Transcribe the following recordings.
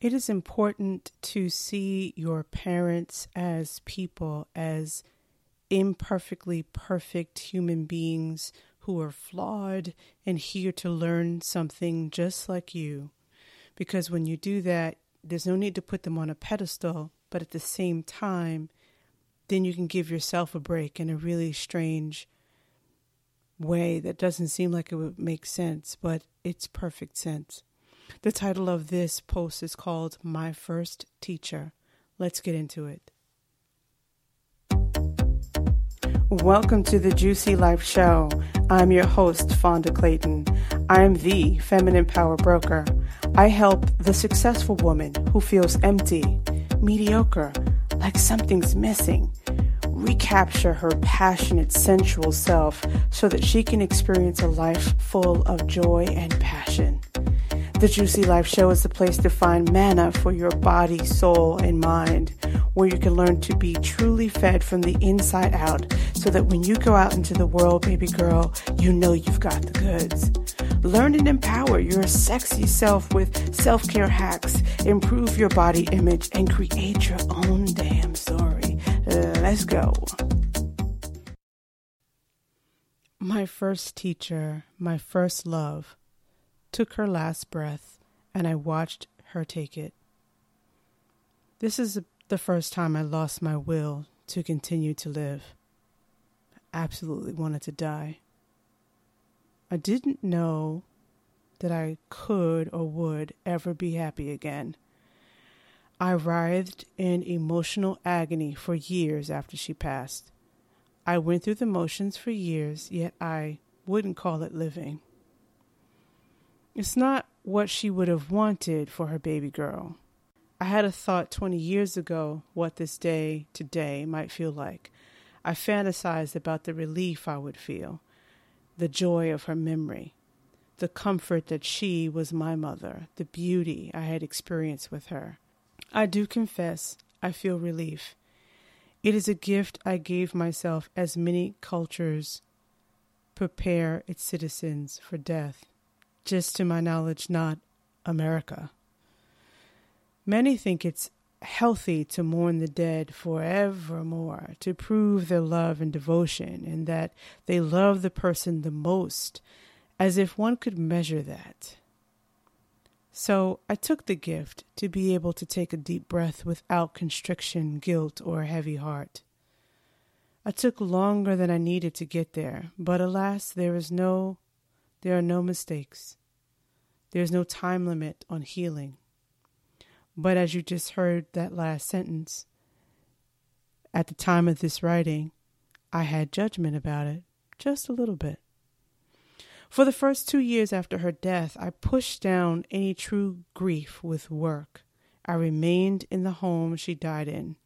It is important to see your parents as people, as imperfectly perfect human beings who are flawed and here to learn something just like you. Because when you do that, there's no need to put them on a pedestal, but at the same time, then you can give yourself a break in a really strange way that doesn't seem like it would make sense, but it's perfect sense. The title of this post is called My First Teacher. Let's get into it. Welcome to the Juicy Life Show. I'm your host, Fonda Clayton. I'm the feminine power broker. I help the successful woman who feels empty, mediocre, like something's missing recapture her passionate, sensual self so that she can experience a life full of joy and passion. The Juicy Life Show is the place to find manna for your body, soul, and mind, where you can learn to be truly fed from the inside out so that when you go out into the world, baby girl, you know you've got the goods. Learn and empower your sexy self with self care hacks, improve your body image, and create your own damn story. Let's go. My first teacher, my first love, took her last breath, and I watched her take it. This is the first time I lost my will to continue to live. I absolutely wanted to die. I didn't know that I could or would ever be happy again. I writhed in emotional agony for years after she passed. I went through the motions for years, yet I wouldn't call it living. It's not what she would have wanted for her baby girl. I had a thought 20 years ago what this day today might feel like. I fantasized about the relief I would feel, the joy of her memory, the comfort that she was my mother, the beauty I had experienced with her. I do confess I feel relief. It is a gift I gave myself as many cultures prepare its citizens for death. Just to my knowledge, not America. Many think it's healthy to mourn the dead forevermore, to prove their love and devotion, and that they love the person the most, as if one could measure that. So I took the gift to be able to take a deep breath without constriction, guilt, or a heavy heart. I took longer than I needed to get there, but alas, there is no there are no mistakes. There is no time limit on healing. But as you just heard that last sentence, at the time of this writing, I had judgment about it, just a little bit. For the first two years after her death, I pushed down any true grief with work. I remained in the home she died in.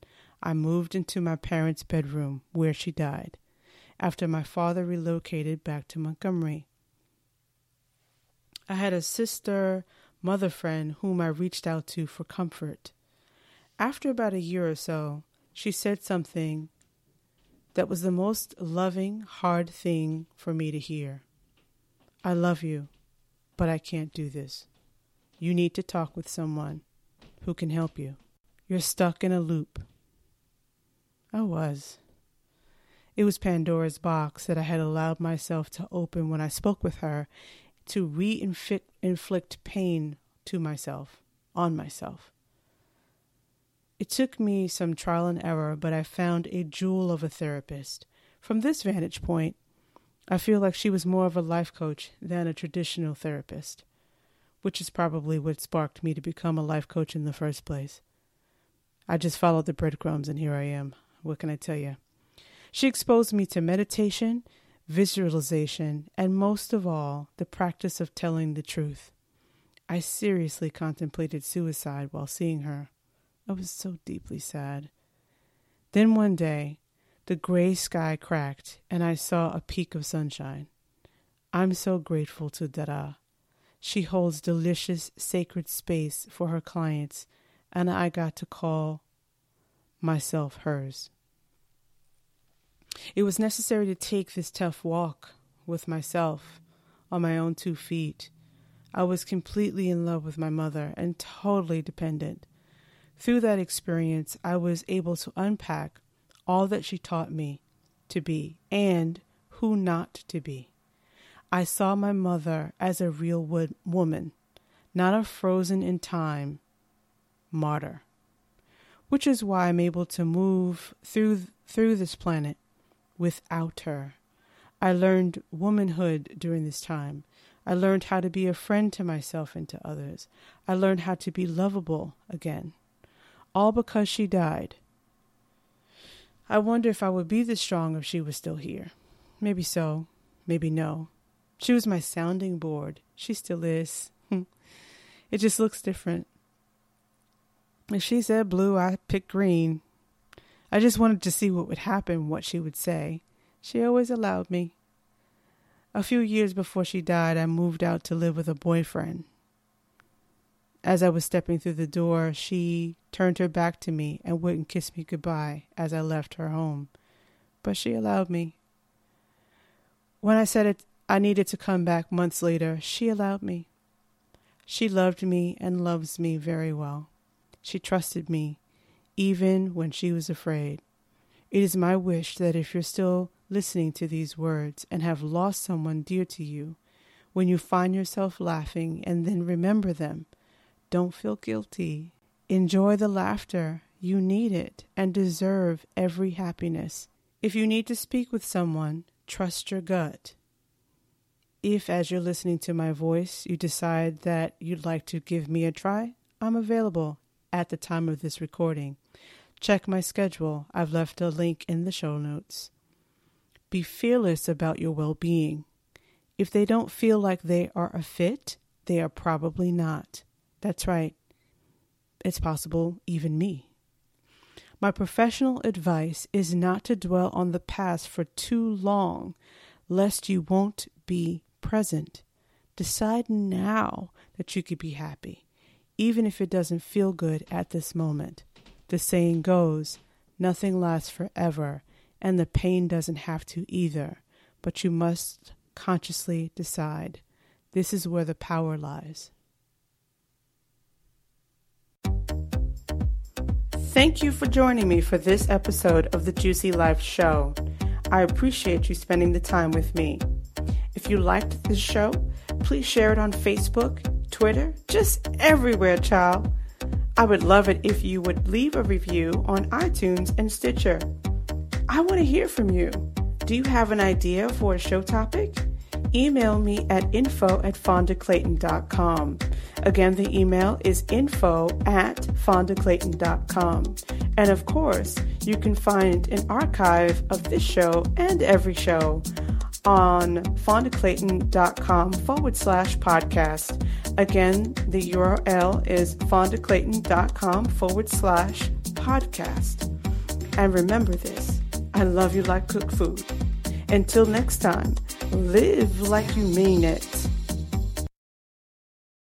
I moved into my parents' bedroom where she died after my father relocated back to Montgomery. I had a sister, mother friend whom I reached out to for comfort. After about a year or so, she said something that was the most loving, hard thing for me to hear. I love you, but I can't do this. You need to talk with someone who can help you. You're stuck in a loop. I was. It was Pandora's box that I had allowed myself to open when I spoke with her to re inflict pain to myself, on myself. It took me some trial and error, but I found a jewel of a therapist. From this vantage point, I feel like she was more of a life coach than a traditional therapist, which is probably what sparked me to become a life coach in the first place. I just followed the breadcrumbs and here I am. What can I tell you? She exposed me to meditation, visualization, and most of all, the practice of telling the truth. I seriously contemplated suicide while seeing her. I was so deeply sad. Then one day, the gray sky cracked, and I saw a peek of sunshine. I'm so grateful to Dara. She holds delicious, sacred space for her clients, and I got to call myself hers. It was necessary to take this tough walk with myself on my own two feet. I was completely in love with my mother and totally dependent. Through that experience, I was able to unpack all that she taught me to be and who not to be. I saw my mother as a real wood woman, not a frozen in time martyr. Which is why I'm able to move through through this planet without her. I learned womanhood during this time. I learned how to be a friend to myself and to others. I learned how to be lovable again. All because she died. I wonder if I would be this strong if she was still here. Maybe so, maybe no. She was my sounding board. She still is. it just looks different. If she said blue, I picked green. I just wanted to see what would happen, what she would say. She always allowed me. A few years before she died, I moved out to live with a boyfriend. As I was stepping through the door, she turned her back to me and wouldn't kiss me goodbye as I left her home. But she allowed me. When I said it, I needed to come back months later, she allowed me. She loved me and loves me very well. She trusted me, even when she was afraid. It is my wish that if you're still listening to these words and have lost someone dear to you, when you find yourself laughing and then remember them, don't feel guilty. Enjoy the laughter. You need it and deserve every happiness. If you need to speak with someone, trust your gut. If, as you're listening to my voice, you decide that you'd like to give me a try, I'm available at the time of this recording. Check my schedule. I've left a link in the show notes. Be fearless about your well being. If they don't feel like they are a fit, they are probably not. That's right. It's possible, even me. My professional advice is not to dwell on the past for too long, lest you won't be present. Decide now that you could be happy, even if it doesn't feel good at this moment. The saying goes, nothing lasts forever, and the pain doesn't have to either, but you must consciously decide. This is where the power lies. Thank you for joining me for this episode of the Juicy Life Show. I appreciate you spending the time with me. If you liked this show, please share it on Facebook, Twitter, just everywhere, child. I would love it if you would leave a review on iTunes and Stitcher. I want to hear from you. Do you have an idea for a show topic? Email me at info at fondaclayton.com. Again, the email is info at fondaclayton.com. And of course, you can find an archive of this show and every show on fondaclayton.com forward slash podcast. Again, the URL is fondaclayton.com forward slash podcast. And remember this I love you like cooked food. Until next time, live like you mean it.